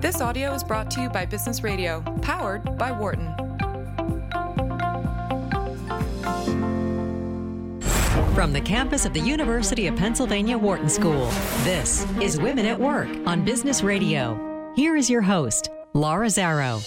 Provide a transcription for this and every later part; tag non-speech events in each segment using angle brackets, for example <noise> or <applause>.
This audio is brought to you by Business Radio, powered by Wharton. From the campus of the University of Pennsylvania Wharton School, this is Women at Work on Business Radio. Here is your host, Laura Zarrow.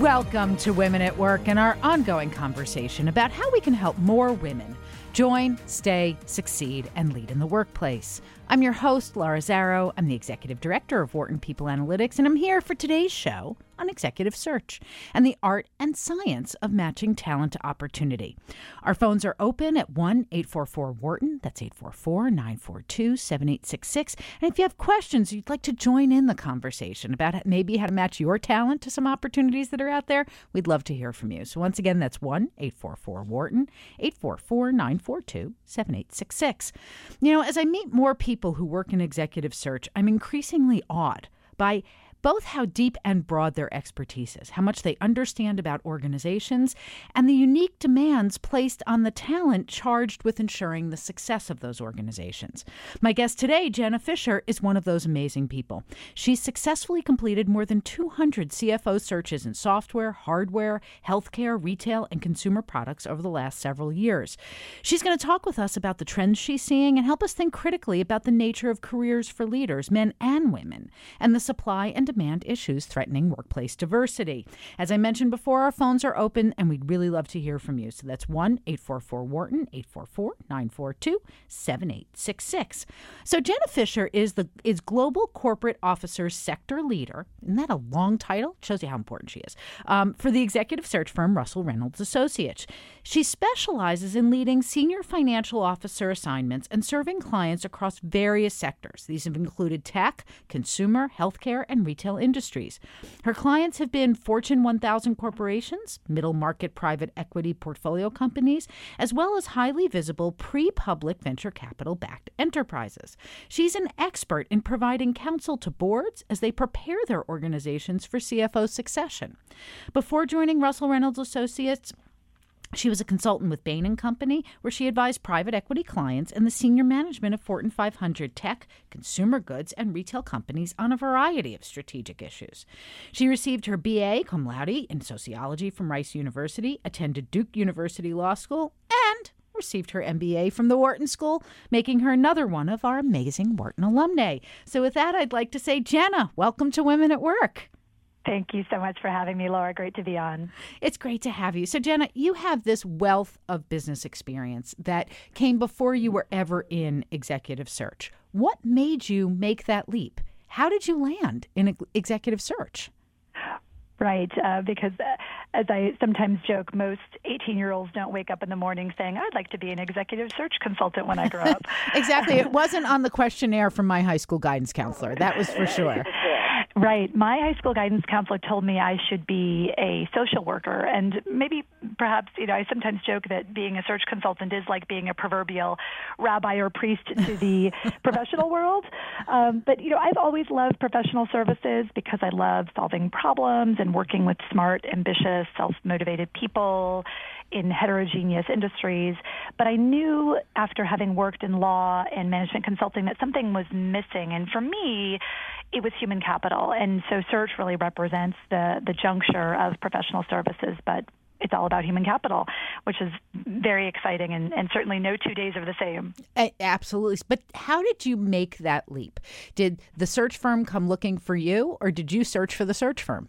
Welcome to Women at Work and our ongoing conversation about how we can help more women join, stay, succeed, and lead in the workplace. I'm your host, Laura Zarrow. I'm the executive director of Wharton People Analytics, and I'm here for today's show on executive search and the art and science of matching talent to opportunity. Our phones are open at 1 844 Wharton. That's 844 942 7866. And if you have questions, you'd like to join in the conversation about maybe how to match your talent to some opportunities that are out there, we'd love to hear from you. So once again, that's 1 844 Wharton, 844 942 7866. You know, as I meet more people who work in executive search, I'm increasingly awed by both how deep and broad their expertise is, how much they understand about organizations, and the unique demands placed on the talent charged with ensuring the success of those organizations. My guest today, Jenna Fisher, is one of those amazing people. She's successfully completed more than 200 CFO searches in software, hardware, healthcare, retail, and consumer products over the last several years. She's going to talk with us about the trends she's seeing and help us think critically about the nature of careers for leaders, men and women, and the supply and demand issues threatening workplace diversity. As I mentioned before, our phones are open and we'd really love to hear from you. So that's 1 844 Wharton, 844 942 7866. So Jenna Fisher is the is Global Corporate Officers Sector Leader. Isn't that a long title? Shows you how important she is. Um, for the executive search firm Russell Reynolds Associates. She specializes in leading senior financial officer assignments and serving clients across various sectors. These have included tech, consumer, healthcare, and retail retail industries. Her clients have been Fortune 1000 corporations, middle market private equity portfolio companies, as well as highly visible pre public venture capital backed enterprises. She's an expert in providing counsel to boards as they prepare their organizations for CFO succession. Before joining Russell Reynolds Associates, she was a consultant with Bain and Company, where she advised private equity clients and the senior management of Fortune 500 tech, consumer goods, and retail companies on a variety of strategic issues. She received her BA cum laude in sociology from Rice University, attended Duke University Law School, and received her MBA from the Wharton School, making her another one of our amazing Wharton alumni. So, with that, I'd like to say, Jenna, welcome to Women at Work. Thank you so much for having me, Laura. Great to be on. It's great to have you. So, Jenna, you have this wealth of business experience that came before you were ever in executive search. What made you make that leap? How did you land in executive search? Right, uh, because uh, as I sometimes joke, most 18 year olds don't wake up in the morning saying, I'd like to be an executive search consultant when I grow up. <laughs> exactly. It <laughs> wasn't on the questionnaire from my high school guidance counselor. That was for sure. Right. My high school guidance counselor told me I should be a social worker. And maybe, perhaps, you know, I sometimes joke that being a search consultant is like being a proverbial rabbi or priest to the <laughs> professional world. Um, but, you know, I've always loved professional services because I love solving problems and working with smart, ambitious, self motivated people in heterogeneous industries. But I knew after having worked in law and management consulting that something was missing. And for me, it was human capital. And so search really represents the, the juncture of professional services, but it's all about human capital, which is very exciting and, and certainly no two days are the same. Absolutely. But how did you make that leap? Did the search firm come looking for you, or did you search for the search firm?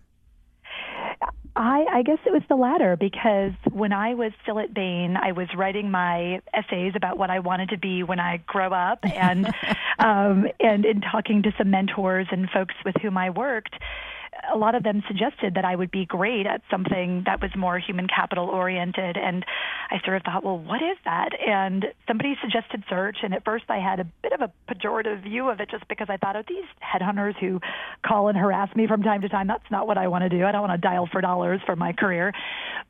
I, I guess it was the latter because when I was still at Bain, I was writing my essays about what I wanted to be when I grow up, and <laughs> um, and in talking to some mentors and folks with whom I worked a lot of them suggested that I would be great at something that was more human capital oriented. And I sort of thought, well, what is that? And somebody suggested search. And at first I had a bit of a pejorative view of it just because I thought, oh, these headhunters who call and harass me from time to time, that's not what I want to do. I don't want to dial for dollars for my career.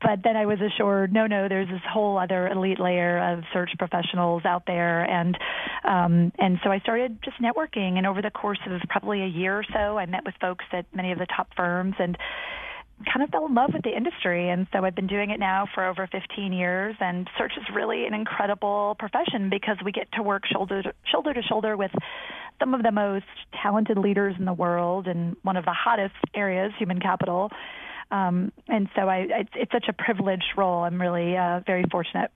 But then I was assured, no, no, there's this whole other elite layer of search professionals out there. And, um, and so I started just networking. And over the course of probably a year or so, I met with folks at many of the top firms and kind of fell in love with the industry. And so I've been doing it now for over 15 years. And search is really an incredible profession because we get to work shoulder to, shoulder to shoulder with some of the most talented leaders in the world in one of the hottest areas, human capital. Um, and so I, it's, it's such a privileged role. I'm really uh, very fortunate.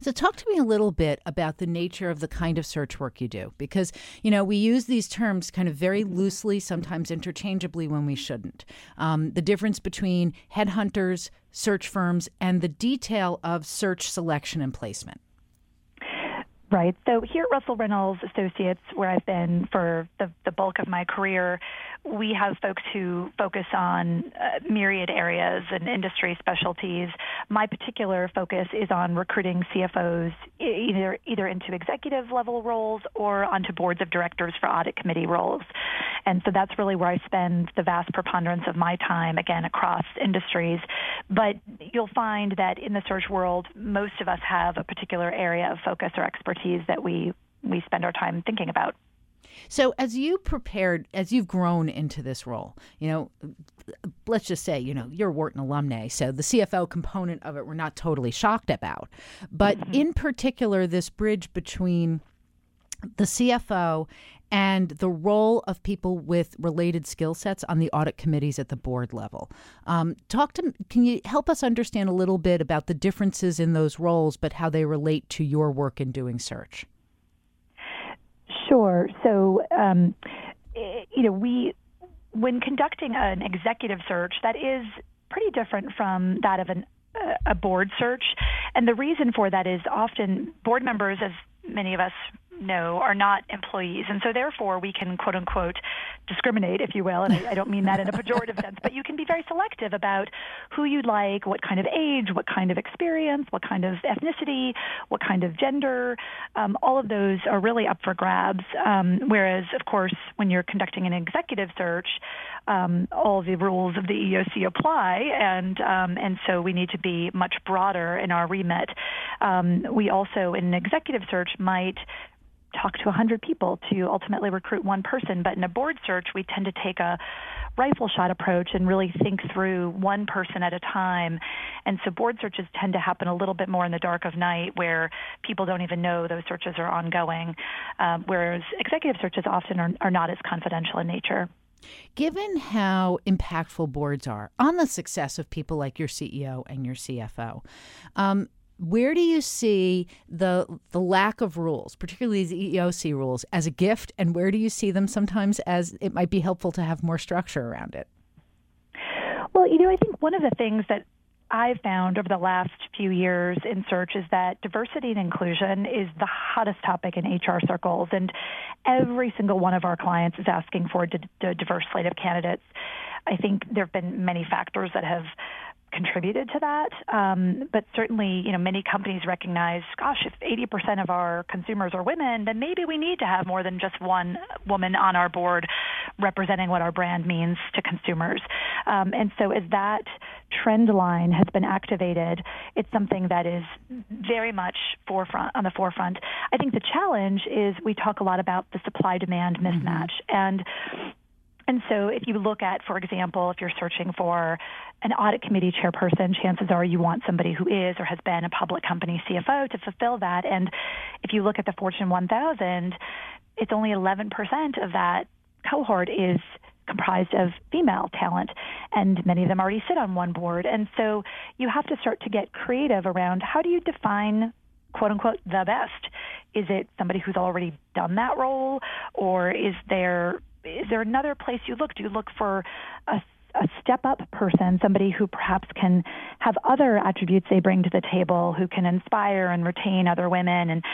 So, talk to me a little bit about the nature of the kind of search work you do, because you know we use these terms kind of very loosely, sometimes interchangeably when we shouldn't. Um, the difference between headhunters, search firms, and the detail of search selection and placement. Right. So here at Russell Reynolds Associates, where I've been for the, the bulk of my career, we have folks who focus on uh, myriad areas and industry specialties. My particular focus is on recruiting CFOs either either into executive level roles or onto boards of directors for audit committee roles. And so that's really where I spend the vast preponderance of my time again across industries. But you'll find that in the search world, most of us have a particular area of focus or expertise that we we spend our time thinking about. So, as you prepared, as you've grown into this role, you know, let's just say, you know, you're Wharton alumni, so the CFO component of it we're not totally shocked about. But mm-hmm. in particular, this bridge between the CFO and the role of people with related skill sets on the audit committees at the board level. Um, talk to can you help us understand a little bit about the differences in those roles, but how they relate to your work in doing search? Sure. So, um, you know, we when conducting an executive search, that is pretty different from that of an a board search. And the reason for that is often board members, as many of us know are not employees. And so therefore we can quote unquote discriminate, if you will. And I, I don't mean that in a pejorative sense, but you can be very selective about who you'd like, what kind of age, what kind of experience, what kind of ethnicity, what kind of gender. Um, all of those are really up for grabs. Um, whereas, of course, when you're conducting an executive search, um, all the rules of the EEOC apply, and um, and so we need to be much broader in our remit. Um, we also, in an executive search, might talk to 100 people to ultimately recruit one person. But in a board search, we tend to take a rifle shot approach and really think through one person at a time. And so board searches tend to happen a little bit more in the dark of night where people don't even know those searches are ongoing, um, whereas executive searches often are, are not as confidential in nature. Given how impactful boards are on the success of people like your CEO and your CFO, um, where do you see the the lack of rules, particularly the EEOC rules, as a gift, and where do you see them sometimes as it might be helpful to have more structure around it? Well, you know, I think one of the things that I've found over the last few years in search is that diversity and inclusion is the hottest topic in HR circles, and every single one of our clients is asking for a diverse slate of candidates. I think there have been many factors that have contributed to that. Um, but certainly, you know, many companies recognize, gosh, if 80% of our consumers are women, then maybe we need to have more than just one woman on our board representing what our brand means to consumers. Um, and so, as that trend line has been activated, it's something that is very much forefront on the forefront. I think the challenge is we talk a lot about the supply demand mismatch mm-hmm. and and so if you look at, for example, if you're searching for an audit committee chairperson, chances are you want somebody who is or has been a public company CFO to fulfill that. And if you look at the Fortune 1000, it's only 11% of that cohort is comprised of female talent, and many of them already sit on one board. And so you have to start to get creative around how do you define quote unquote the best? Is it somebody who's already done that role, or is there is there another place you look? Do you look for a a step up person, somebody who perhaps can have other attributes they bring to the table, who can inspire and retain other women and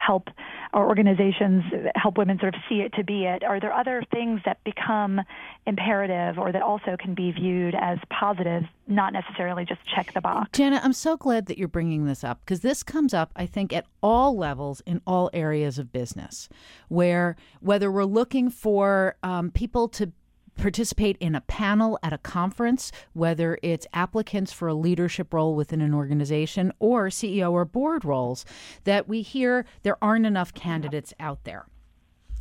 help our organizations help women sort of see it to be it? Are there other things that become imperative or that also can be viewed as positive, not necessarily just check the box? Jenna, I'm so glad that you're bringing this up because this comes up, I think, at all levels in all areas of business, where whether we're looking for um, people to participate in a panel at a conference, whether it's applicants for a leadership role within an organization or CEO or board roles, that we hear there aren't enough candidates out there.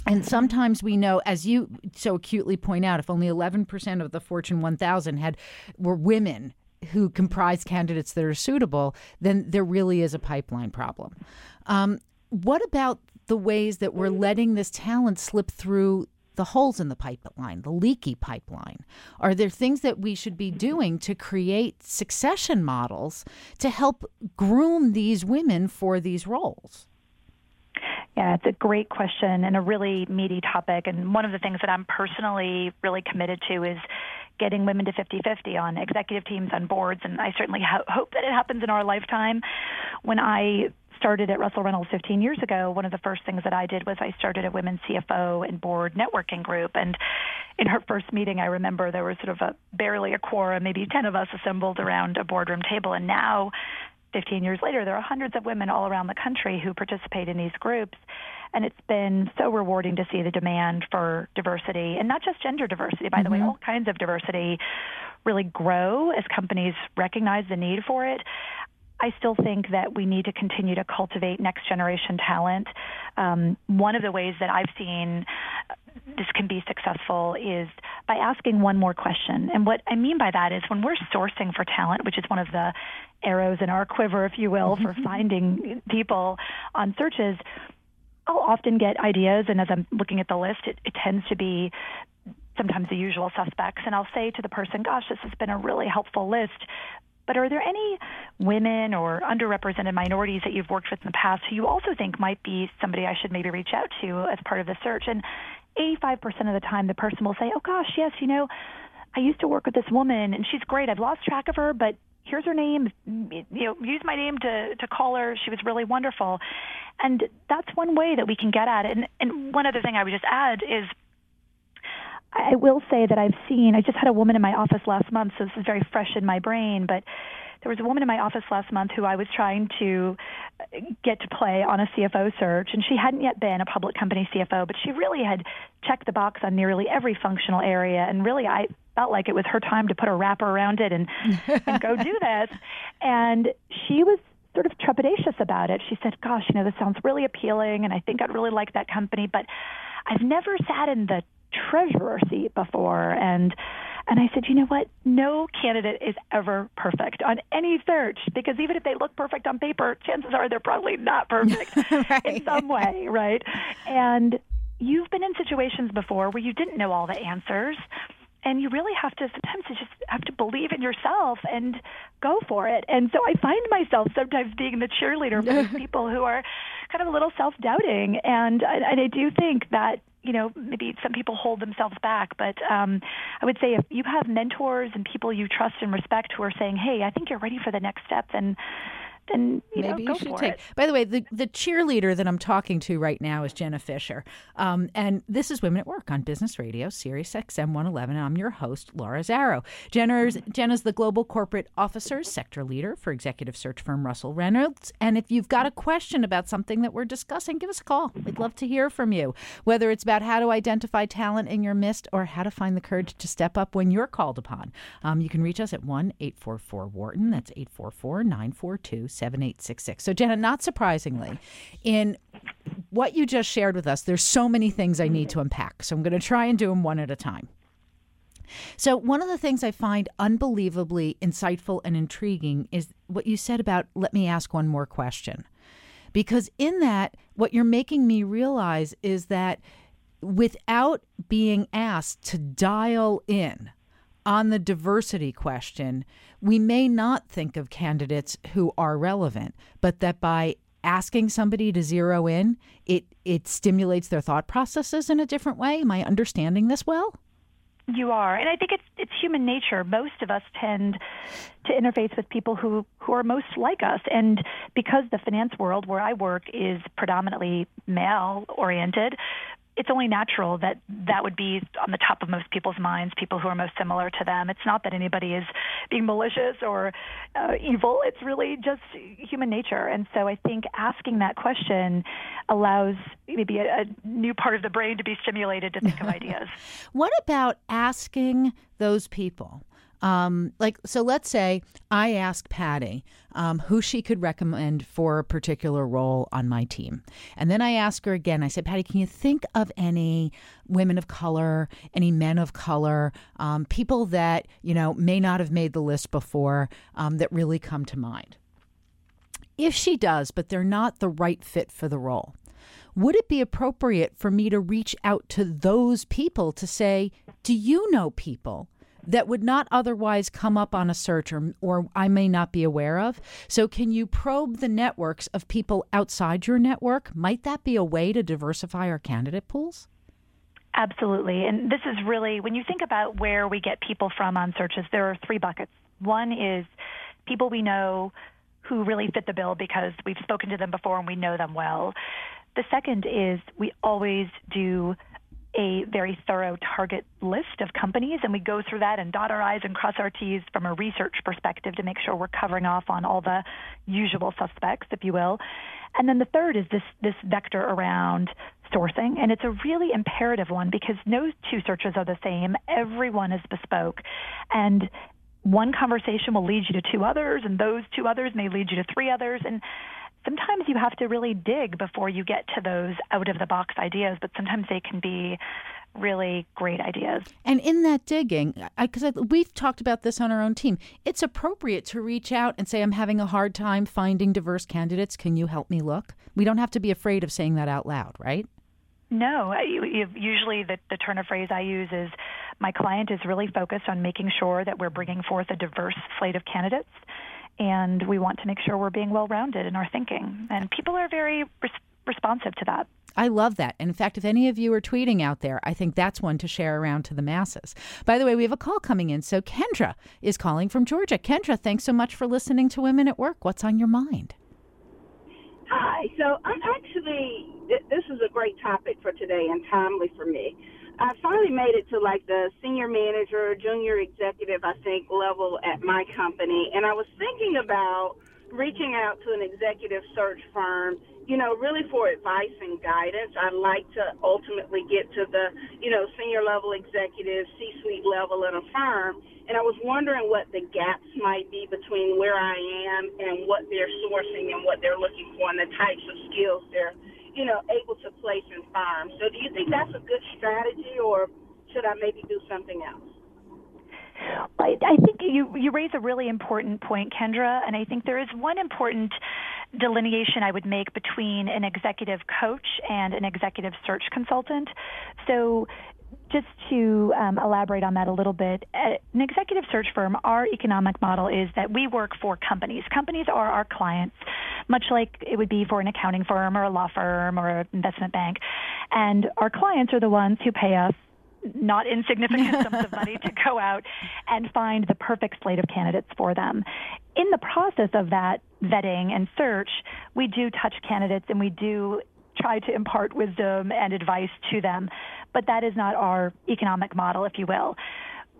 And sometimes we know, as you so acutely point out, if only 11% of the Fortune 1000 had were women who comprise candidates that are suitable, then there really is a pipeline problem. Um, what about the ways that we're letting this talent slip through the holes in the pipeline, the leaky pipeline? Are there things that we should be doing to create succession models to help groom these women for these roles? Yeah, it's a great question and a really meaty topic. And one of the things that I'm personally really committed to is getting women to 50 50 on executive teams, on boards. And I certainly ho- hope that it happens in our lifetime. When I started at Russell Reynolds 15 years ago, one of the first things that I did was I started a women's CFO and board networking group. And in her first meeting, I remember there was sort of a barely a quorum, maybe 10 of us assembled around a boardroom table. And now, 15 years later, there are hundreds of women all around the country who participate in these groups. And it's been so rewarding to see the demand for diversity, and not just gender diversity, by mm-hmm. the way, mm-hmm. all kinds of diversity really grow as companies recognize the need for it. I still think that we need to continue to cultivate next generation talent. Um, one of the ways that I've seen this can be successful is by asking one more question. And what I mean by that is when we're sourcing for talent, which is one of the arrows in our quiver, if you will, for <laughs> finding people on searches, I'll often get ideas, and as I'm looking at the list, it, it tends to be sometimes the usual suspects. And I'll say to the person, Gosh, this has been a really helpful list. But are there any women or underrepresented minorities that you've worked with in the past who you also think might be somebody I should maybe reach out to as part of the search? And 85% of the time, the person will say, Oh gosh, yes, you know, I used to work with this woman and she's great. I've lost track of her, but here's her name. You know, use my name to, to call her. She was really wonderful. And that's one way that we can get at it. And, and one other thing I would just add is I will say that I've seen, I just had a woman in my office last month, so this is very fresh in my brain, but there was a woman in my office last month who I was trying to uh, get to play on a CFO search, and she hadn't yet been a public company CFO, but she really had checked the box on nearly every functional area, and really I felt like it was her time to put a wrapper around it and, <laughs> and go do this. And she was sort of trepidatious about it. She said, "Gosh, you know, this sounds really appealing, and I think I'd really like that company, but I've never sat in the treasurer seat before and and I said, you know what? No candidate is ever perfect on any search because even if they look perfect on paper, chances are they're probably not perfect <laughs> right. in some way, right? And you've been in situations before where you didn't know all the answers and you really have to sometimes you just have to believe in yourself and go for it. And so I find myself sometimes being the cheerleader for <laughs> people who are kind of a little self-doubting, and and I do think that you know maybe some people hold themselves back, but um, I would say if you have mentors and people you trust and respect who are saying, "Hey, I think you're ready for the next step," then then you Maybe know, you should take. It. By the way, the, the cheerleader that I'm talking to right now is Jenna Fisher, um, and this is Women at Work on Business Radio, Sirius XM 111. And I'm your host, Laura Zarrow. Jenna's Jenna's the global corporate officer, sector leader for executive search firm Russell Reynolds. And if you've got a question about something that we're discussing, give us a call. We'd love to hear from you. Whether it's about how to identify talent in your midst or how to find the courage to step up when you're called upon, um, you can reach us at one eight four four Wharton. That's 844 7866. So, Jenna, not surprisingly, in what you just shared with us, there's so many things I need to unpack. So, I'm going to try and do them one at a time. So, one of the things I find unbelievably insightful and intriguing is what you said about let me ask one more question. Because in that, what you're making me realize is that without being asked to dial in on the diversity question, we may not think of candidates who are relevant, but that by asking somebody to zero in, it it stimulates their thought processes in a different way. Am I understanding this well? You are, and I think it's it's human nature. Most of us tend to interface with people who who are most like us, and because the finance world where I work is predominantly male oriented, it's only natural that that would be on the top of most people's minds, people who are most similar to them. It's not that anybody is being malicious or uh, evil. It's really just human nature. And so I think asking that question allows maybe a, a new part of the brain to be stimulated to think of <laughs> ideas. what about asking those people? Um, like, so let's say I ask Patty um, who she could recommend for a particular role on my team. And then I ask her again, I said, Patty, can you think of any women of color, any men of color, um, people that, you know, may not have made the list before um, that really come to mind? If she does, but they're not the right fit for the role, would it be appropriate for me to reach out to those people to say, Do you know people? That would not otherwise come up on a search or, or I may not be aware of. So, can you probe the networks of people outside your network? Might that be a way to diversify our candidate pools? Absolutely. And this is really, when you think about where we get people from on searches, there are three buckets. One is people we know who really fit the bill because we've spoken to them before and we know them well. The second is we always do a very thorough target list of companies and we go through that and dot our I's and cross our T's from a research perspective to make sure we're covering off on all the usual suspects, if you will. And then the third is this, this vector around sourcing, and it's a really imperative one because no two searches are the same. Everyone is bespoke, and one conversation will lead you to two others, and those two others may lead you to three others, and sometimes you have to really dig before you get to those out of the box ideas, but sometimes they can be really great ideas. And in that digging, because we've talked about this on our own team, it's appropriate to reach out and say, I'm having a hard time finding diverse candidates. Can you help me look? We don't have to be afraid of saying that out loud, right? No, usually the, the turn of phrase I use is my client is really focused on making sure that we're bringing forth a diverse slate of candidates, and we want to make sure we're being well rounded in our thinking. And people are very res- responsive to that. I love that. And in fact, if any of you are tweeting out there, I think that's one to share around to the masses. By the way, we have a call coming in. So Kendra is calling from Georgia. Kendra, thanks so much for listening to Women at Work. What's on your mind? Hi. So I'm actually, this is a great topic for today and timely for me. I finally made it to like the senior manager, junior executive, I think, level at my company. And I was thinking about reaching out to an executive search firm, you know, really for advice and guidance. I'd like to ultimately get to the, you know, senior level executive, C suite level in a firm. And I was wondering what the gaps might be between where I am and what they're sourcing and what they're looking for and the types of skills they're, you know, able to place and firms. So do you think that's a good strategy or should I maybe do something else? I, I think you you raise a really important point, Kendra, and I think there is one important delineation I would make between an executive coach and an executive search consultant. So just to um, elaborate on that a little bit, an executive search firm, our economic model is that we work for companies. Companies are our clients, much like it would be for an accounting firm or a law firm or an investment bank. And our clients are the ones who pay us not insignificant sums of money to go out and find the perfect slate of candidates for them. In the process of that vetting and search, we do touch candidates and we do try to impart wisdom and advice to them, but that is not our economic model, if you will.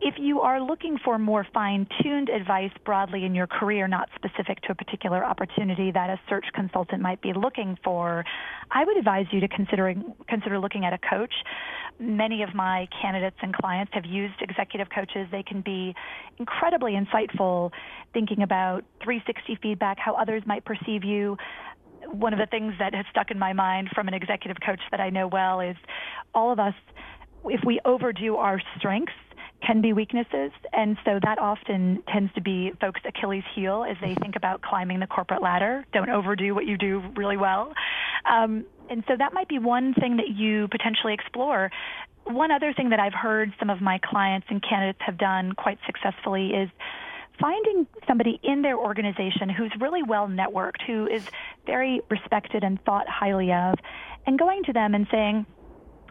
If you are looking for more fine tuned advice broadly in your career, not specific to a particular opportunity that a search consultant might be looking for, I would advise you to consider, consider looking at a coach. Many of my candidates and clients have used executive coaches. They can be incredibly insightful, thinking about 360 feedback, how others might perceive you one of the things that has stuck in my mind from an executive coach that I know well is all of us, if we overdo our strengths, can be weaknesses. And so that often tends to be folks' Achilles heel as they think about climbing the corporate ladder. Don't overdo what you do really well. Um, and so that might be one thing that you potentially explore. One other thing that I've heard some of my clients and candidates have done quite successfully is finding somebody in their organization who's really well networked, who is very respected and thought highly of, and going to them and saying,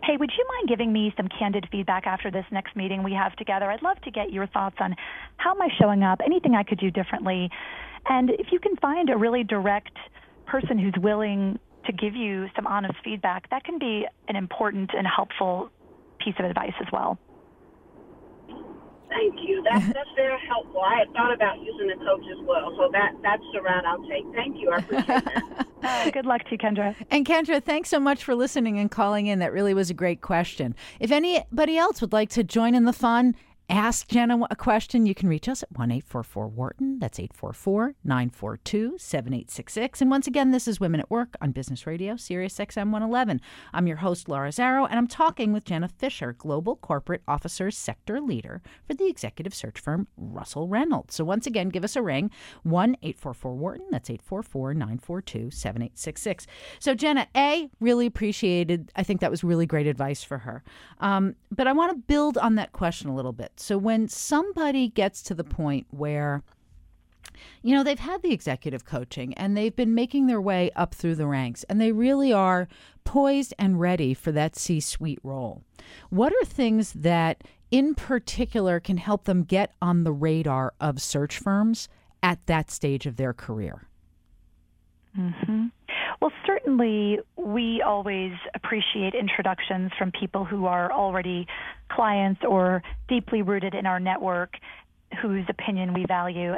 Hey, would you mind giving me some candid feedback after this next meeting we have together? I'd love to get your thoughts on how am I showing up, anything I could do differently. And if you can find a really direct person who's willing to give you some honest feedback, that can be an important and helpful piece of advice as well. Thank you. That's, <laughs> that's very helpful. I had thought about using a coach as well, so that that's the route I'll take. Thank you. I appreciate that. uh, <laughs> good luck to you, Kendra. And Kendra, thanks so much for listening and calling in. That really was a great question. If anybody else would like to join in the fun, ask Jenna a question, you can reach us at 1 844 Wharton. That's 844 942 7866. And once again, this is Women at Work on Business Radio, Sirius XM 111. I'm your host, Laura Zarrow, and I'm talking with Jenna Fisher, Global Corporate Officers Sector Leader for the executive search firm Russell Reynolds. So once again, give us a ring 1 844 Wharton. That's 844 942 7866. So, Jenna, A, really appreciated. I think that was really great advice for her. Um, but I want to build on that question a little bit. So when somebody gets to the point where you know, they've had the executive coaching and they've been making their way up through the ranks and they really are poised and ready for that C suite role. What are things that, in particular, can help them get on the radar of search firms at that stage of their career? Mm-hmm. Well, certainly we always appreciate introductions from people who are already clients or deeply rooted in our network whose opinion we value.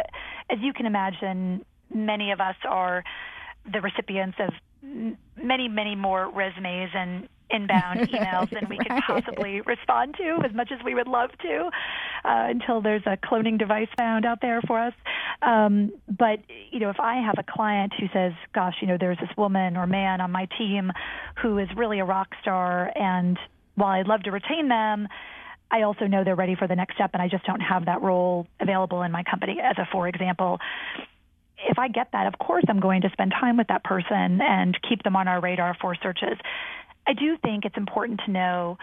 As you can imagine, many of us are the recipients of many, many more resumes and inbound <laughs> emails than we could possibly respond to as much as we would love to uh, until there's a cloning device found out there for us. Um, but, you know, if I have a client who says, gosh, you know, there's this woman or man on my team who is really a rock star, and while I'd love to retain them, I also know they're ready for the next step, and I just don't have that role available in my company, as a for example if I get that, of course, I'm going to spend time with that person and keep them on our radar for searches. I do think it's important to know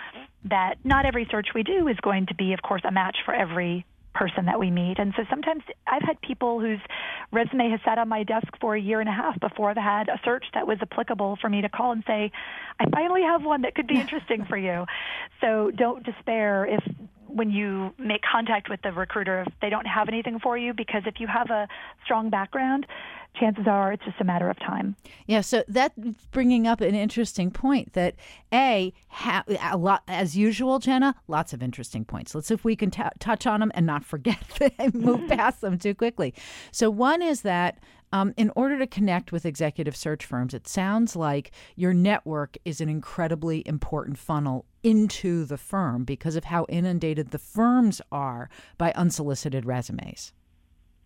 that not every search we do is going to be, of course, a match for every person that we meet. And so sometimes I've had people whose resume has sat on my desk for a year and a half before I've had a search that was applicable for me to call and say, I finally have one that could be interesting for you. So don't despair if when you make contact with the recruiter if they don't have anything for you because if you have a strong background chances are it's just a matter of time. Yeah, so that's bringing up an interesting point that a, ha- a lot as usual, Jenna, lots of interesting points. Let's see if we can t- touch on them and not forget <laughs> and move past them too quickly. So one is that um, in order to connect with executive search firms, it sounds like your network is an incredibly important funnel into the firm because of how inundated the firms are by unsolicited resumes.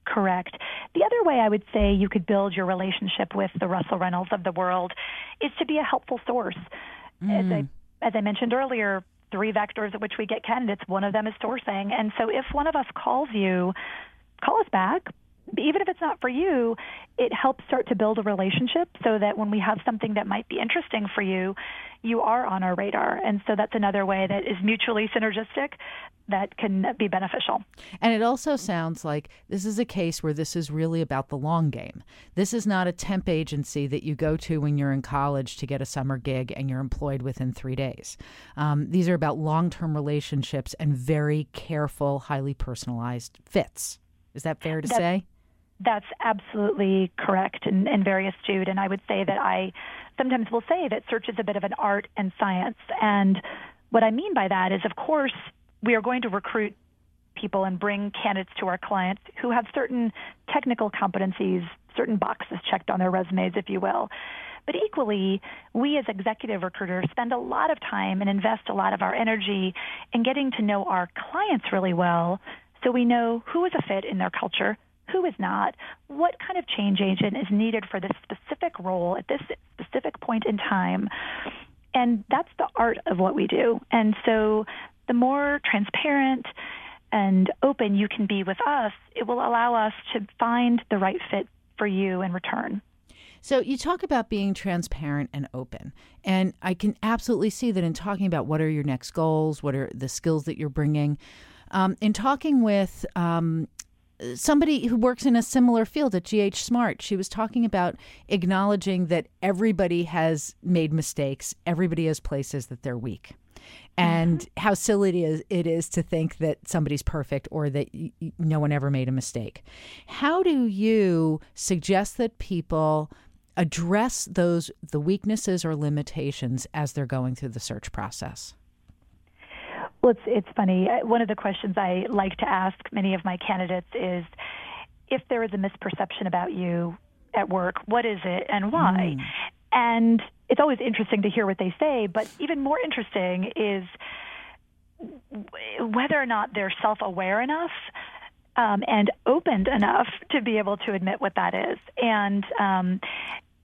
Correct. The other way I would say you could build your relationship with the Russell Reynolds of the world is to be a helpful source. Mm. As, I, as I mentioned earlier, three vectors at which we get candidates. One of them is sourcing. And so if one of us calls you, call us back, even if it's not for you, it helps start to build a relationship so that when we have something that might be interesting for you, you are on our radar. And so that's another way that is mutually synergistic that can be beneficial. And it also sounds like this is a case where this is really about the long game. This is not a temp agency that you go to when you're in college to get a summer gig and you're employed within three days. Um, these are about long term relationships and very careful, highly personalized fits. Is that fair to that's, say? That's absolutely correct and, and very astute. And I would say that I sometimes will say that search is a bit of an art and science. And what I mean by that is, of course, we are going to recruit people and bring candidates to our clients who have certain technical competencies, certain boxes checked on their resumes, if you will. But equally, we as executive recruiters spend a lot of time and invest a lot of our energy in getting to know our clients really well so we know who is a fit in their culture, who is not, what kind of change agent is needed for this specific role at this specific point in time. And that's the art of what we do. And so the more transparent and open you can be with us, it will allow us to find the right fit for you in return. So you talk about being transparent and open. And I can absolutely see that in talking about what are your next goals, what are the skills that you're bringing. Um, in talking with um, somebody who works in a similar field at GH Smart. She was talking about acknowledging that everybody has made mistakes, everybody has places that they're weak. And mm-hmm. how silly it is, it is to think that somebody's perfect or that y- no one ever made a mistake. How do you suggest that people address those the weaknesses or limitations as they're going through the search process? Well, it's it's funny. One of the questions I like to ask many of my candidates is if there is a misperception about you at work, what is it and why? Mm. And it's always interesting to hear what they say, but even more interesting is whether or not they're self aware enough um, and opened enough to be able to admit what that is. And um,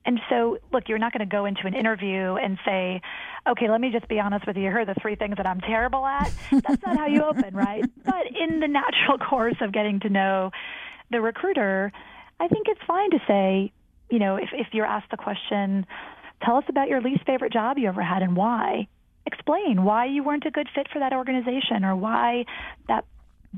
and so, look, you're not going to go into an interview and say, okay, let me just be honest with you. Here are the three things that I'm terrible at. That's not how you open, right? But in the natural <laughs> course of getting to know the recruiter, I think it's fine to say, you know, if, if you're asked the question, tell us about your least favorite job you ever had and why. Explain why you weren't a good fit for that organization or why that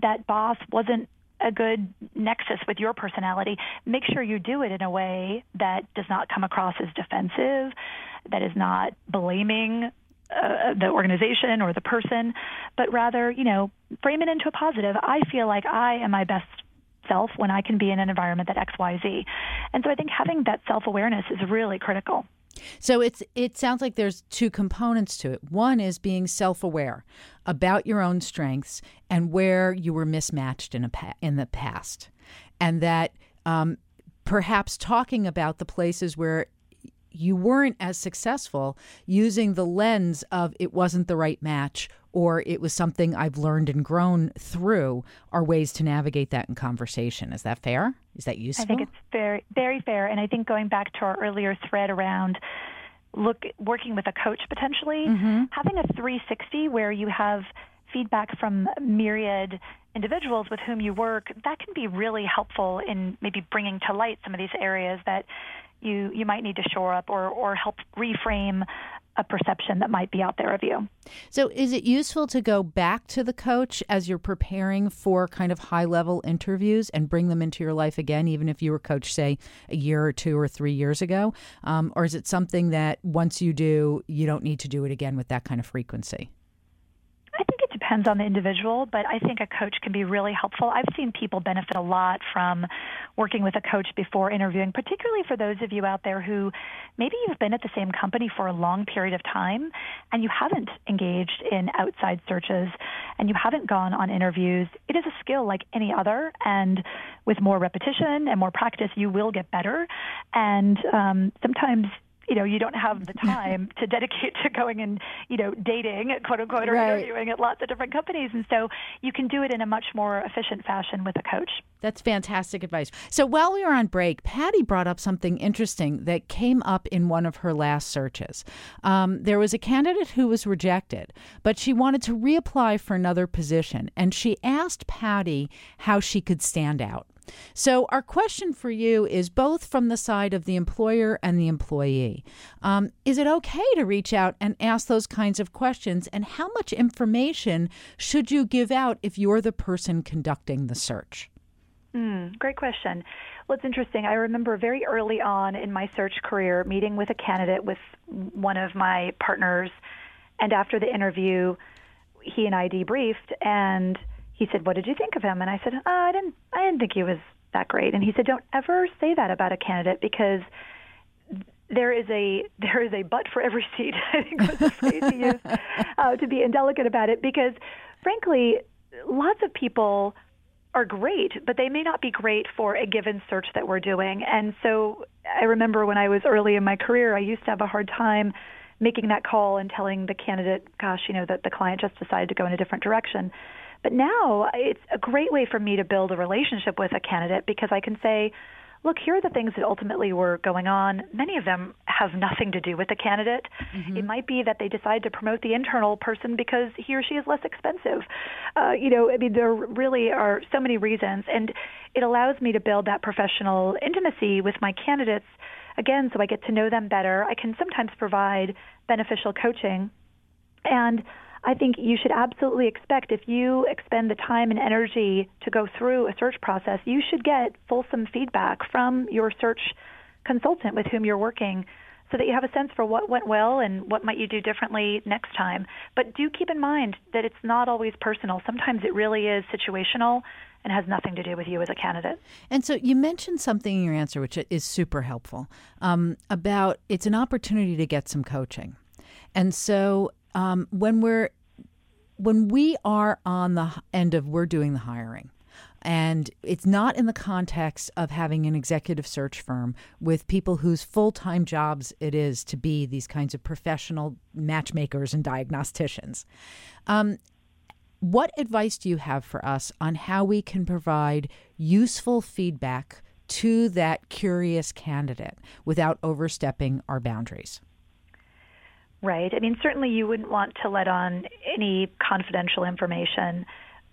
that boss wasn't a good nexus with your personality, make sure you do it in a way that does not come across as defensive, that is not blaming uh, the organization or the person, but rather, you know, frame it into a positive. I feel like I am my best self when I can be in an environment that XYZ. And so I think having that self awareness is really critical. So it's it sounds like there's two components to it. One is being self-aware about your own strengths and where you were mismatched in a pa- in the past, and that um, perhaps talking about the places where you weren't as successful using the lens of it wasn't the right match or it was something I've learned and grown through are ways to navigate that in conversation. Is that fair? Is that useful? I think it's very very fair and I think going back to our earlier thread around look working with a coach potentially mm-hmm. having a 360 where you have feedback from myriad individuals with whom you work that can be really helpful in maybe bringing to light some of these areas that you you might need to shore up or or help reframe a perception that might be out there of you. So, is it useful to go back to the coach as you're preparing for kind of high level interviews and bring them into your life again, even if you were coached, say, a year or two or three years ago? Um, or is it something that once you do, you don't need to do it again with that kind of frequency? Depends on the individual, but I think a coach can be really helpful. I've seen people benefit a lot from working with a coach before interviewing, particularly for those of you out there who maybe you've been at the same company for a long period of time and you haven't engaged in outside searches and you haven't gone on interviews. It is a skill like any other, and with more repetition and more practice, you will get better. And um, sometimes you know, you don't have the <laughs> time to dedicate to going and, you know, dating, quote unquote, or right. interviewing at lots of different companies. And so you can do it in a much more efficient fashion with a coach. That's fantastic advice. So while we were on break, Patty brought up something interesting that came up in one of her last searches. Um, there was a candidate who was rejected, but she wanted to reapply for another position. And she asked Patty how she could stand out. So, our question for you is both from the side of the employer and the employee. Um, is it okay to reach out and ask those kinds of questions? And how much information should you give out if you're the person conducting the search? Mm, great question. Well, it's interesting. I remember very early on in my search career meeting with a candidate with one of my partners. And after the interview, he and I debriefed, and he said, "What did you think of him?" And I said, oh, "I didn't. I didn't think he was that great." And he said, "Don't ever say that about a candidate because." There is a <laughs> there is a but for every seat. <laughs> I think was the phrase he used <laughs> uh, to be indelicate about it because, frankly, lots of people are great, but they may not be great for a given search that we're doing. And so I remember when I was early in my career, I used to have a hard time making that call and telling the candidate, gosh, you know, that the client just decided to go in a different direction. But now it's a great way for me to build a relationship with a candidate because I can say, look, here are the things that ultimately were going on. Many of them have nothing to do with the candidate. Mm-hmm. It might be that they decide to promote the internal person because he or she is less expensive. Uh, you know, I mean, there really are so many reasons, and it allows me to build that professional intimacy with my candidates. Again, so I get to know them better. I can sometimes provide beneficial coaching. And I think you should absolutely expect if you expend the time and energy to go through a search process, you should get fulsome feedback from your search consultant with whom you're working so that you have a sense for what went well and what might you do differently next time. But do keep in mind that it's not always personal. Sometimes it really is situational and has nothing to do with you as a candidate. And so you mentioned something in your answer which is super helpful um, about it's an opportunity to get some coaching. And so um, when we're when we are on the end of we're doing the hiring and it's not in the context of having an executive search firm with people whose full-time jobs it is to be these kinds of professional matchmakers and diagnosticians um, what advice do you have for us on how we can provide useful feedback to that curious candidate without overstepping our boundaries? Right. I mean, certainly you wouldn't want to let on any confidential information,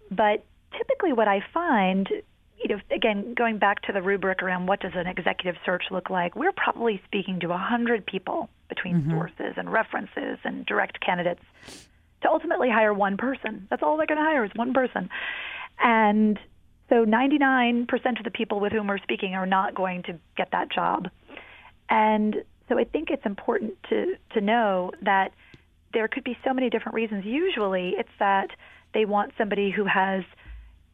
but typically what I find, you know, again, going back to the rubric around what does an executive search look like, we're probably speaking to 100 people between mm-hmm. sources and references and direct candidates to ultimately hire one person. That's all they're going to hire is one person. And so 99% of the people with whom we're speaking are not going to get that job. And so I think it's important to, to know that there could be so many different reasons. Usually it's that they want somebody who has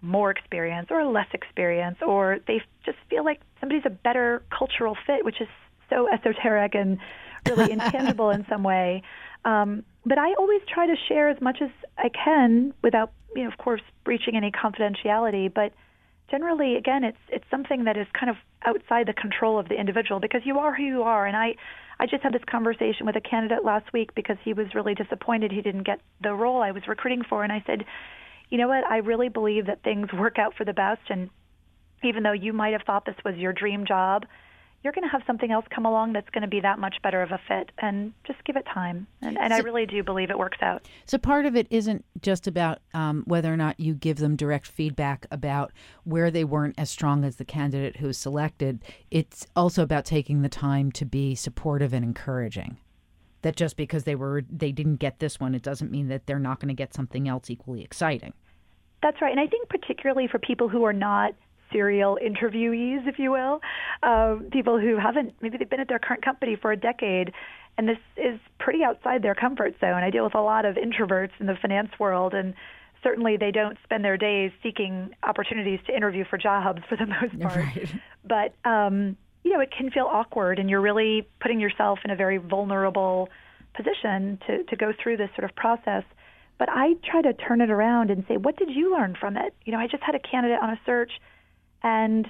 more experience or less experience, or they just feel like somebody's a better cultural fit, which is so esoteric and really <laughs> intangible in some way. Um, but I always try to share as much as I can without, you know, of course, breaching any confidentiality. But generally, again, it's it's something that is kind of outside the control of the individual because you are who you are. And I, I just had this conversation with a candidate last week because he was really disappointed he didn't get the role I was recruiting for, and I said, you know what, I really believe that things work out for the best, and even though you might have thought this was your dream job you're going to have something else come along that's going to be that much better of a fit. And just give it time. And, and so, I really do believe it works out. So part of it isn't just about um, whether or not you give them direct feedback about where they weren't as strong as the candidate who was selected. It's also about taking the time to be supportive and encouraging. That just because they were they didn't get this one, it doesn't mean that they're not going to get something else equally exciting. That's right. And I think particularly for people who are not serial interviewees, if you will, uh, people who haven't, maybe they've been at their current company for a decade, and this is pretty outside their comfort zone. I deal with a lot of introverts in the finance world, and certainly they don't spend their days seeking opportunities to interview for jobs for the <laughs> most part. Right. But, um, you know, it can feel awkward, and you're really putting yourself in a very vulnerable position to, to go through this sort of process. But I try to turn it around and say, what did you learn from it? You know, I just had a candidate on a search and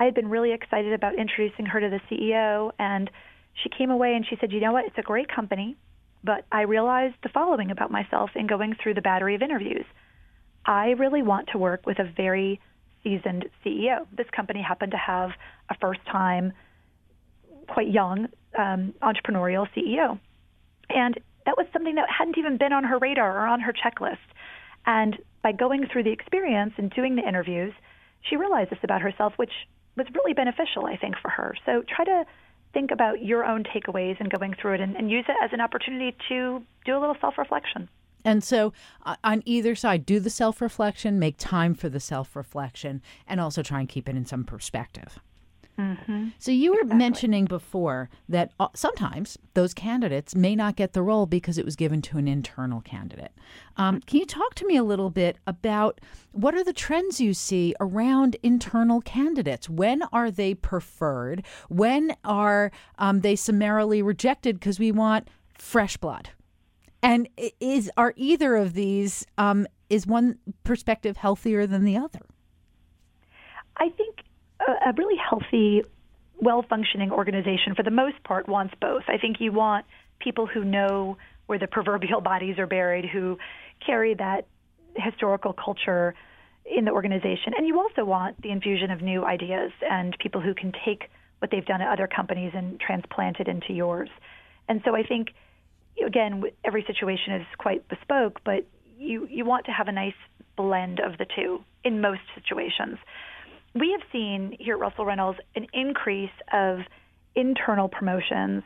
I had been really excited about introducing her to the CEO. And she came away and she said, You know what? It's a great company, but I realized the following about myself in going through the battery of interviews. I really want to work with a very seasoned CEO. This company happened to have a first time, quite young um, entrepreneurial CEO. And that was something that hadn't even been on her radar or on her checklist. And by going through the experience and doing the interviews, she realized this about herself, which was really beneficial, I think, for her. So try to think about your own takeaways and going through it and, and use it as an opportunity to do a little self reflection. And so, uh, on either side, do the self reflection, make time for the self reflection, and also try and keep it in some perspective. Mm-hmm. So you were exactly. mentioning before that uh, sometimes those candidates may not get the role because it was given to an internal candidate. Um, can you talk to me a little bit about what are the trends you see around internal candidates? When are they preferred? When are um, they summarily rejected because we want fresh blood? And is are either of these um, is one perspective healthier than the other? I think a, a really healthy, well functioning organization, for the most part, wants both. I think you want people who know where the proverbial bodies are buried, who carry that historical culture in the organization. And you also want the infusion of new ideas and people who can take what they've done at other companies and transplant it into yours. And so I think, again, every situation is quite bespoke, but you, you want to have a nice blend of the two in most situations we have seen here at Russell Reynolds an increase of internal promotions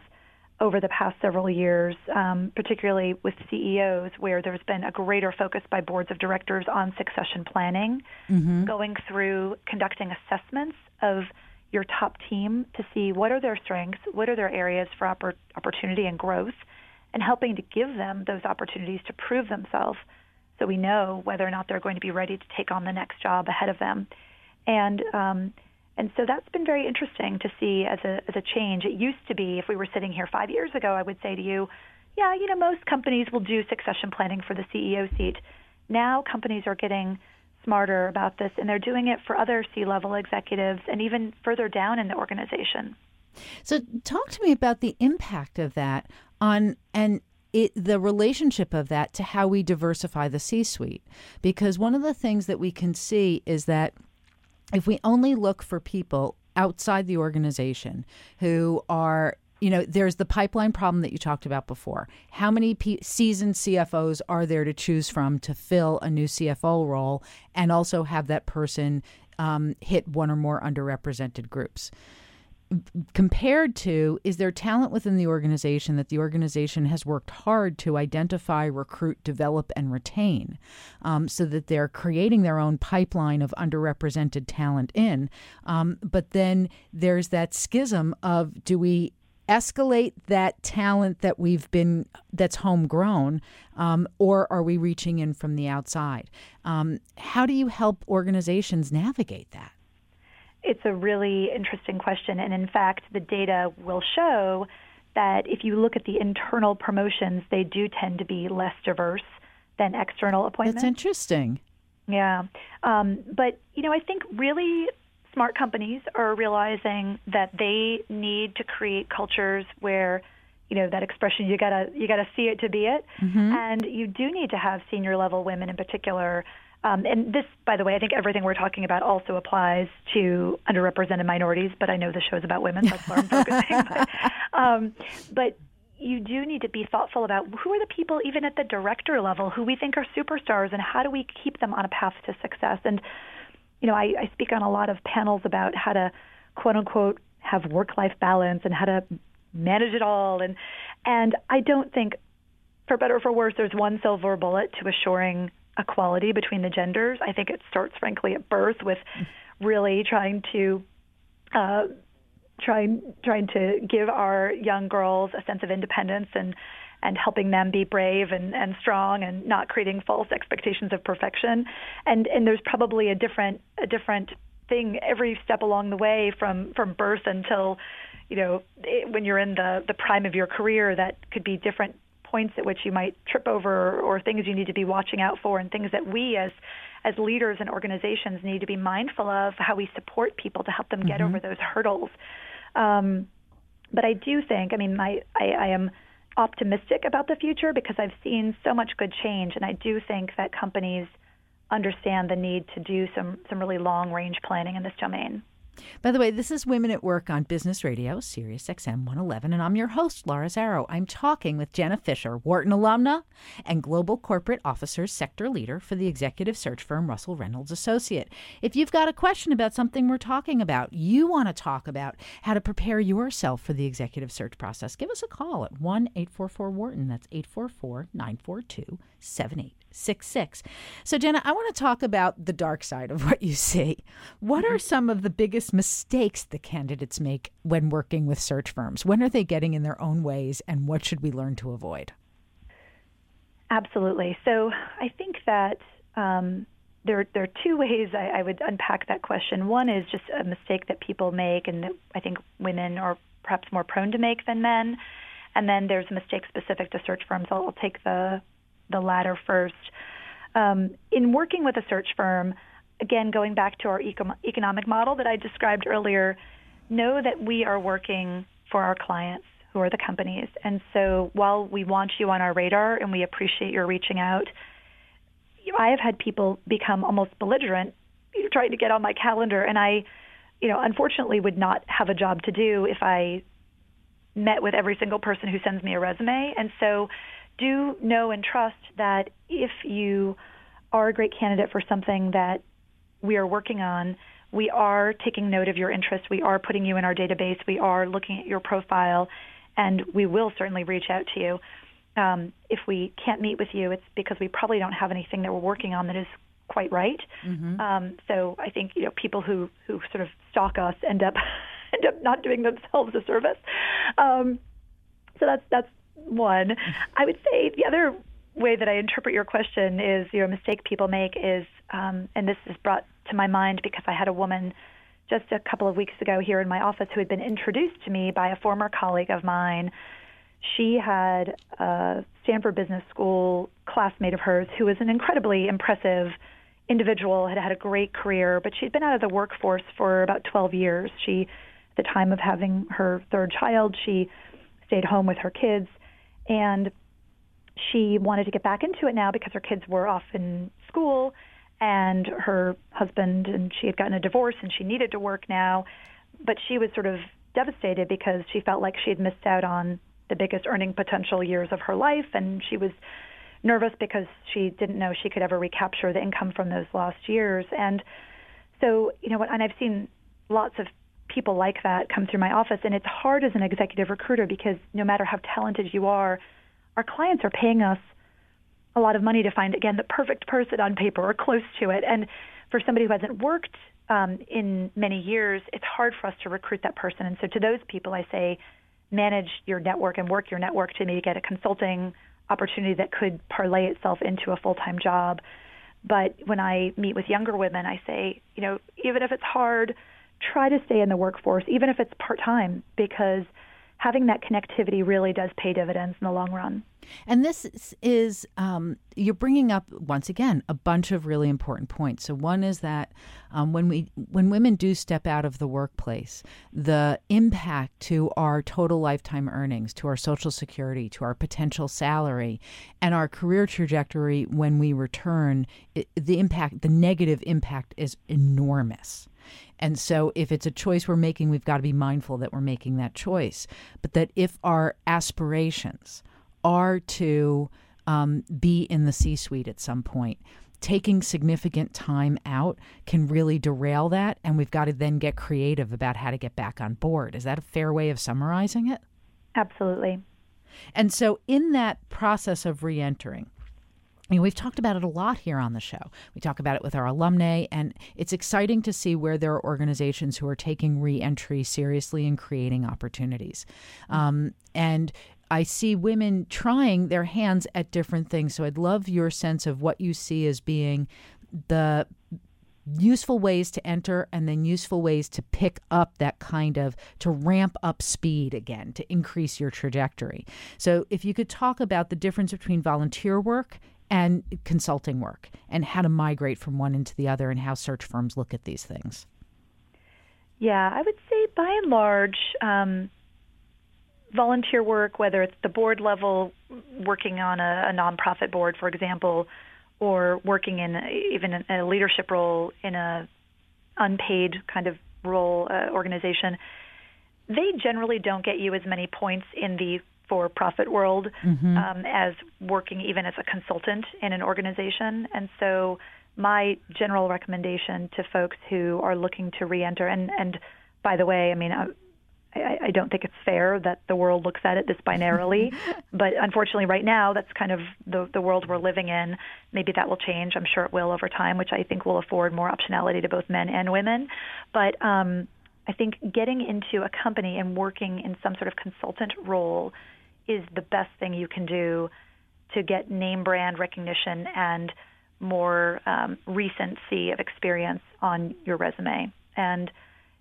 over the past several years, um, particularly with CEOs, where there's been a greater focus by boards of directors on succession planning, mm-hmm. going through conducting assessments of your top team to see what are their strengths, what are their areas for oppor- opportunity and growth, and helping to give them those opportunities to prove themselves so we know whether or not they're going to be ready to take on the next job ahead of them and um, and so that's been very interesting to see as a as a change. It used to be if we were sitting here five years ago, I would say to you, yeah, you know, most companies will do succession planning for the CEO seat. Now companies are getting smarter about this, and they're doing it for other C-level executives and even further down in the organization. So, talk to me about the impact of that on and it, the relationship of that to how we diversify the C suite. Because one of the things that we can see is that if we only look for people outside the organization who are you know, there's the pipeline problem that you talked about before. How many P- seasoned CFOs are there to choose from to fill a new CFO role and also have that person um, hit one or more underrepresented groups? Compared to is there talent within the organization that the organization has worked hard to identify, recruit, develop, and retain um, so that they're creating their own pipeline of underrepresented talent in. Um, but then there's that schism of do we escalate that talent that we've been that's homegrown um, or are we reaching in from the outside um, how do you help organizations navigate that it's a really interesting question. And in fact, the data will show that if you look at the internal promotions, they do tend to be less diverse than external appointments. That's interesting. Yeah. Um, but, you know, I think really smart companies are realizing that they need to create cultures where you know that expression you gotta you gotta see it to be it mm-hmm. and you do need to have senior level women in particular um, and this, by the way, I think everything we're talking about also applies to underrepresented minorities, but I know the show is about women, so that's where I'm focusing. <laughs> but, um, but you do need to be thoughtful about who are the people, even at the director level, who we think are superstars, and how do we keep them on a path to success. And, you know, I, I speak on a lot of panels about how to, quote unquote, have work life balance and how to manage it all. And, and I don't think, for better or for worse, there's one silver bullet to assuring equality between the genders. I think it starts, frankly, at birth with really trying to uh, trying trying to give our young girls a sense of independence and and helping them be brave and, and strong and not creating false expectations of perfection. And and there's probably a different a different thing every step along the way from from birth until you know it, when you're in the the prime of your career that could be different points at which you might trip over or things you need to be watching out for and things that we as as leaders and organizations need to be mindful of how we support people to help them get mm-hmm. over those hurdles. Um, but I do think, I mean, my, I, I am optimistic about the future because I've seen so much good change, and I do think that companies understand the need to do some some really long range planning in this domain. By the way, this is Women at Work on Business Radio, Sirius XM 111, and I'm your host, Laura Zarrow. I'm talking with Jenna Fisher, Wharton alumna and Global Corporate Officers Sector Leader for the executive search firm Russell Reynolds Associate. If you've got a question about something we're talking about, you want to talk about how to prepare yourself for the executive search process, give us a call at 1 844 Wharton. That's 844 942 7866. So, Jenna, I want to talk about the dark side of <laughs> what you see. What are mm-hmm. some of the biggest mistakes the candidates make when working with search firms? When are they getting in their own ways, and what should we learn to avoid? Absolutely. So, I think that. Um, there, there are two ways I, I would unpack that question. One is just a mistake that people make, and that I think women are perhaps more prone to make than men. And then there's a mistake specific to search firms. I'll, I'll take the the latter first. Um, in working with a search firm, again, going back to our eco- economic model that I described earlier, know that we are working for our clients who are the companies. And so while we want you on our radar and we appreciate your reaching out, I have had people become almost belligerent trying to get on my calendar. And I, you know, unfortunately would not have a job to do if I met with every single person who sends me a resume. And so do know and trust that if you are a great candidate for something that we are working on, we are taking note of your interest. We are putting you in our database. We are looking at your profile, and we will certainly reach out to you. Um, if we can't meet with you, it's because we probably don't have anything that we're working on that is quite right. Mm-hmm. Um, so I think you know people who who sort of stalk us end up <laughs> end up not doing themselves a service. Um, so that's that's one. I would say the other way that I interpret your question is, your know, mistake people make is, um, and this is brought to my mind because I had a woman just a couple of weeks ago here in my office who had been introduced to me by a former colleague of mine. She had a Stanford Business School classmate of hers who was an incredibly impressive individual, had had a great career, but she'd been out of the workforce for about 12 years. She, at the time of having her third child, she stayed home with her kids and she wanted to get back into it now because her kids were off in school and her husband and she had gotten a divorce and she needed to work now. But she was sort of devastated because she felt like she had missed out on the biggest earning potential years of her life and she was nervous because she didn't know she could ever recapture the income from those lost years. And so, you know, and I've seen lots of people like that come through my office, and it's hard as an executive recruiter because no matter how talented you are, our clients are paying us a lot of money to find again the perfect person on paper or close to it. And for somebody who hasn't worked um, in many years, it's hard for us to recruit that person. And so to those people, I say, manage your network and work your network to maybe get a consulting opportunity that could parlay itself into a full time job. But when I meet with younger women, I say, you know, even if it's hard, try to stay in the workforce, even if it's part time, because having that connectivity really does pay dividends in the long run. And this is, um, you're bringing up once again a bunch of really important points. So one is that um, when we when women do step out of the workplace, the impact to our total lifetime earnings, to our social security, to our potential salary, and our career trajectory when we return, it, the impact, the negative impact, is enormous. And so, if it's a choice we're making, we've got to be mindful that we're making that choice. But that if our aspirations are to um, be in the C suite at some point, taking significant time out can really derail that. And we've got to then get creative about how to get back on board. Is that a fair way of summarizing it? Absolutely. And so, in that process of re entering, I mean, we've talked about it a lot here on the show. We talk about it with our alumni, and it's exciting to see where there are organizations who are taking reentry seriously and creating opportunities. Um, and I see women trying their hands at different things. So I'd love your sense of what you see as being the useful ways to enter and then useful ways to pick up that kind of to ramp up speed again to increase your trajectory. So if you could talk about the difference between volunteer work and consulting work and how to migrate from one into the other and how search firms look at these things? Yeah, I would say by and large, um, volunteer work, whether it's the board level, working on a, a nonprofit board, for example, or working in even a leadership role in a unpaid kind of role uh, organization, they generally don't get you as many points in the for profit world mm-hmm. um, as working even as a consultant in an organization. And so, my general recommendation to folks who are looking to reenter, and, and by the way, I mean, I, I don't think it's fair that the world looks at it this binarily, <laughs> but unfortunately, right now, that's kind of the, the world we're living in. Maybe that will change. I'm sure it will over time, which I think will afford more optionality to both men and women. But um, I think getting into a company and working in some sort of consultant role is the best thing you can do to get name brand recognition and more um, recency of experience on your resume. And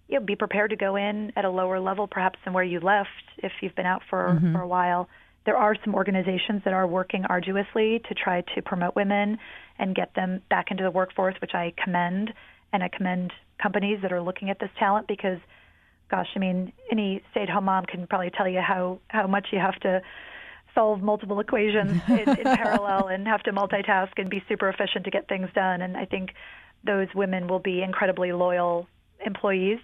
you know, be prepared to go in at a lower level, perhaps than where you left if you've been out for, mm-hmm. for a while. There are some organizations that are working arduously to try to promote women and get them back into the workforce, which I commend. And I commend companies that are looking at this talent because – gosh, I mean, any stay-at-home mom can probably tell you how how much you have to solve multiple equations <laughs> in, in parallel and have to multitask and be super efficient to get things done. And I think those women will be incredibly loyal employees.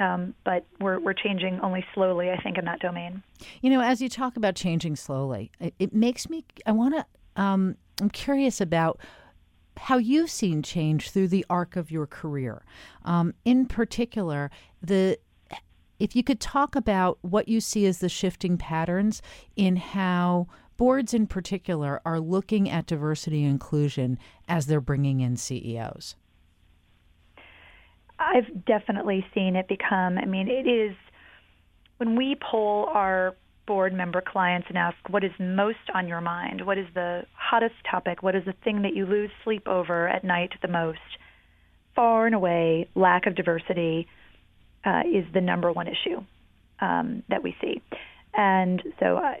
Um, but we're we're changing only slowly, I think, in that domain. You know, as you talk about changing slowly, it, it makes me. I want to. Um, I'm curious about how you've seen change through the arc of your career. Um, in particular, the if you could talk about what you see as the shifting patterns in how boards in particular are looking at diversity and inclusion as they're bringing in CEOs. I've definitely seen it become, I mean, it is when we poll our board member clients and ask what is most on your mind, what is the hottest topic, what is the thing that you lose sleep over at night the most, far and away, lack of diversity uh, is the number one issue um, that we see. And so, uh,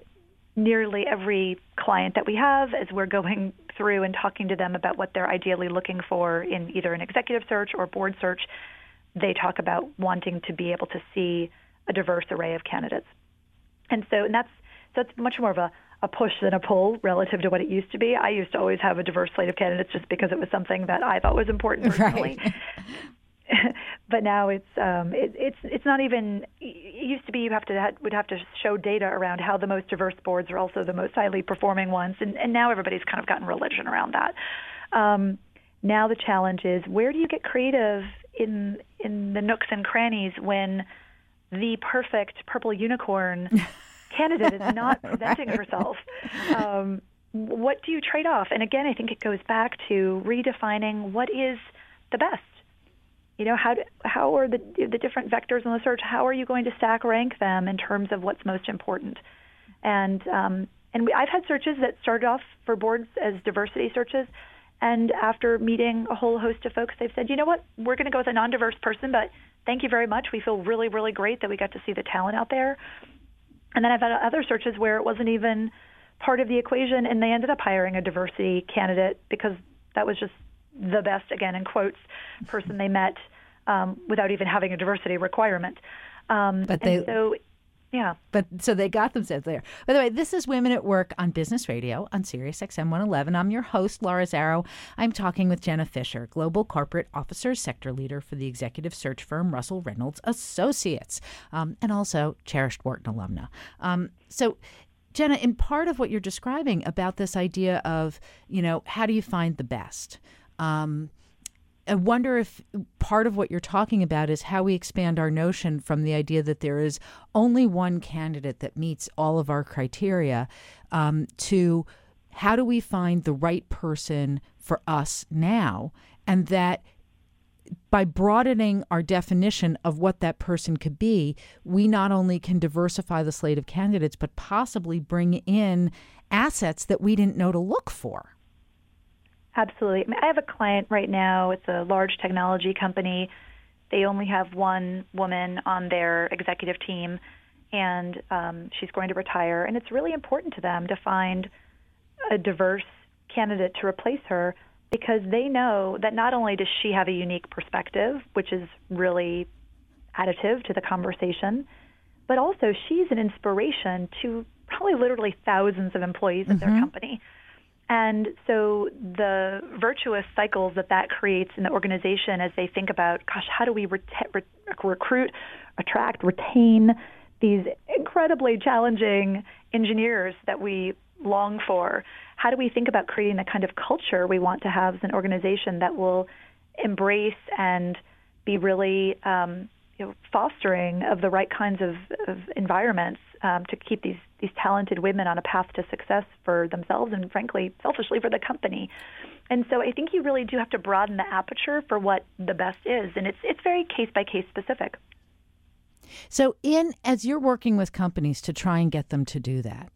nearly every client that we have, as we're going through and talking to them about what they're ideally looking for in either an executive search or board search, they talk about wanting to be able to see a diverse array of candidates. And so, and that's so it's much more of a, a push than a pull relative to what it used to be. I used to always have a diverse slate of candidates just because it was something that I thought was important <laughs> personally. Right. <laughs> but now it's um, it, it's it's not even. It used to be you have to would have to show data around how the most diverse boards are also the most highly performing ones, and, and now everybody's kind of gotten religion around that. Um, now the challenge is where do you get creative in in the nooks and crannies when the perfect purple unicorn <laughs> candidate is not presenting right. herself? Um, what do you trade off? And again, I think it goes back to redefining what is the best you know how do, how are the the different vectors in the search how are you going to stack rank them in terms of what's most important? And um, and we, I've had searches that started off for boards as diversity searches and after meeting a whole host of folks they've said you know what? We're going to go with a non-diverse person but thank you very much. We feel really really great that we got to see the talent out there. And then I've had other searches where it wasn't even part of the equation and they ended up hiring a diversity candidate because that was just the best, again in quotes, person they met um, without even having a diversity requirement. Um, but they, so, yeah. But so they got themselves there. By the way, this is Women at Work on Business Radio on Sirius XM 111. I'm your host, Laura Zarrow. I'm talking with Jenna Fisher, Global Corporate Officer Sector Leader for the executive search firm Russell Reynolds Associates, um, and also cherished Wharton alumna. Um, so, Jenna, in part of what you're describing about this idea of, you know, how do you find the best? Um, I wonder if part of what you're talking about is how we expand our notion from the idea that there is only one candidate that meets all of our criteria um, to how do we find the right person for us now? And that by broadening our definition of what that person could be, we not only can diversify the slate of candidates, but possibly bring in assets that we didn't know to look for. Absolutely. I, mean, I have a client right now. It's a large technology company. They only have one woman on their executive team, and um, she's going to retire. And it's really important to them to find a diverse candidate to replace her because they know that not only does she have a unique perspective, which is really additive to the conversation, but also she's an inspiration to probably literally thousands of employees mm-hmm. their company. And so the virtuous cycles that that creates in the organization as they think about, gosh, how do we re- re- recruit, attract, retain these incredibly challenging engineers that we long for? How do we think about creating the kind of culture we want to have as an organization that will embrace and be really um, you know, fostering of the right kinds of, of environments um, to keep these these talented women on a path to success for themselves and frankly selfishly for the company. And so I think you really do have to broaden the aperture for what the best is, and it's it's very case by case specific. So, in as you're working with companies to try and get them to do that,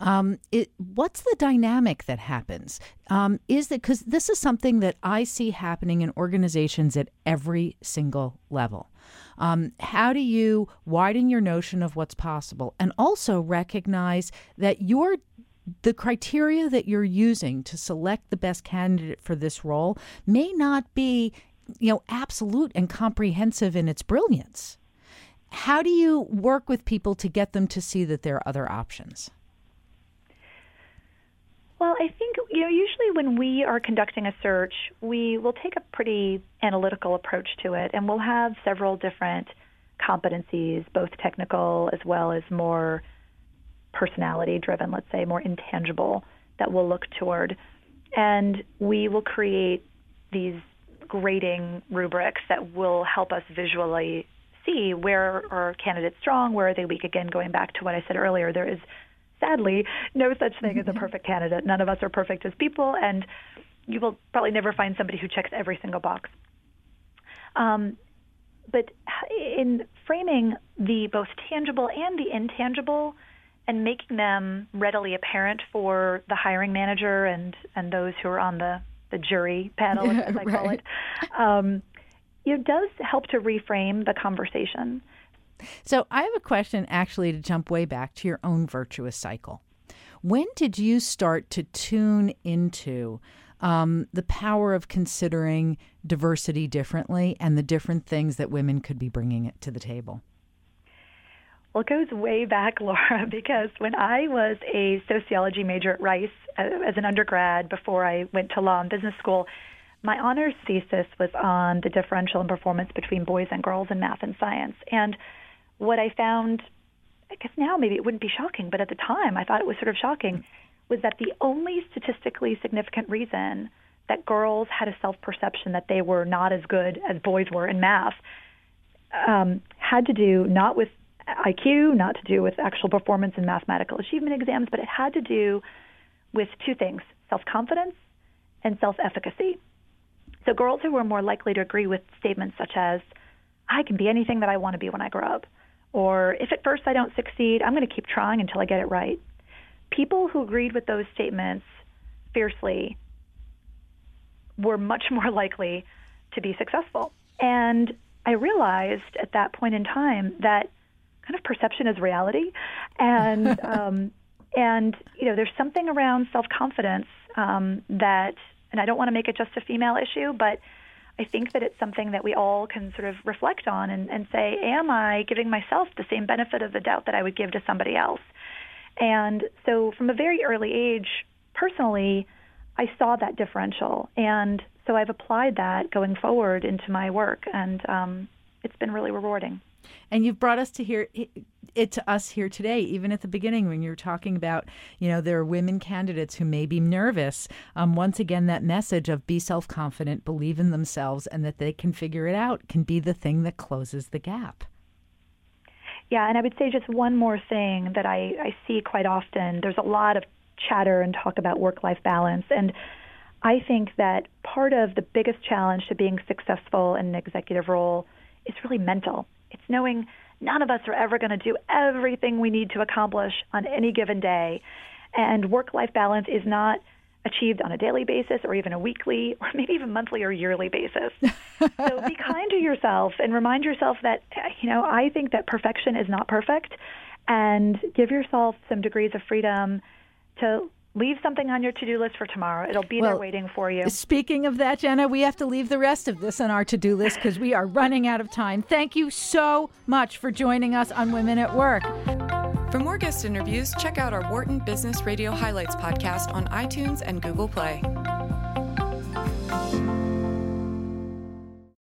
um, it, what's the dynamic that happens? Um, is that because this is something that I see happening in organizations at every single level? Um, how do you widen your notion of what's possible and also recognize that your the criteria that you're using to select the best candidate for this role may not be you know absolute and comprehensive in its brilliance how do you work with people to get them to see that there are other options well, I think you know usually when we are conducting a search, we will take a pretty analytical approach to it, and we'll have several different competencies, both technical as well as more personality driven, let's say more intangible, that we'll look toward, and we will create these grading rubrics that will help us visually see where are candidates strong, where are they weak. Again, going back to what I said earlier, there is sadly no such thing as a perfect candidate. None of us are perfect as people, and you will probably never find somebody who checks every single box. Um, but in framing the both tangible and the intangible and making them readily apparent for the hiring manager and, and those who are on the, the jury panel, as <laughs> I call it, um, it does help to reframe the conversation. So I have a question actually to jump way back to your own virtuous cycle. When did you start to tune into um, the power of considering diversity differently and the different things that women could be bringing it to the table? Well, it goes way back, <laughs> Laura, because when I was a sociology major at Rice uh, as an undergrad before I went to law and business school, my honors thesis was on the differential in performance between boys and girls in math and science. And what I found, I guess now maybe it wouldn't be shocking, but at the time I thought it was sort of shocking, was that the only statistically significant reason that girls had a self perception that they were not as good as boys were in math um, had to do not with IQ, not to do with actual performance in mathematical achievement exams, but it had to do with two things self confidence and self efficacy. So, girls who were more likely to agree with statements such as, I can be anything that I want to be when I grow up, or if at first I don't succeed, I'm going to keep trying until I get it right. People who agreed with those statements fiercely were much <laughs> more likely to be successful. And I realized at that point in time that kind of perception is reality, and <laughs> um, and you know there's something around self confidence um, that, and I don't want to make it just a female issue, but I think that it's something that we all can sort of reflect on and, and say, am I giving myself the same benefit of the doubt that I would give to somebody else? And so from a very early age, personally, I saw that differential. And so I've applied that going forward into my work. And um, it's been really rewarding. And you've brought us to hear it to us here today, even at the beginning when you were talking about, you know, there are women candidates who may be nervous. Um, once again, that message of be self confident, believe in themselves, and that they can figure it out can be the thing that closes the gap. Yeah, and I would say just one more thing that I, I see quite often. There's a lot of chatter and talk about work life balance. And I think that part of the biggest challenge to being successful in an executive role is really mental. It's knowing none of us are ever going to do everything we need to accomplish on any given day. And work life balance is not achieved on a daily basis or even a weekly <laughs> or maybe even monthly or yearly basis. <laughs> so be kind to yourself and remind yourself that, you know, I think that perfection is not perfect and give yourself some degrees of freedom to leave something on your to-do list for tomorrow. It'll be well, there waiting for you. Speaking of that, Jenna, we have to leave the rest of this on our to-do list because we are running out of time. Thank you so much for joining us on Women at Work. For more guest interviews, check out our Wharton Business Radio Highlights podcast on iTunes and Google Play.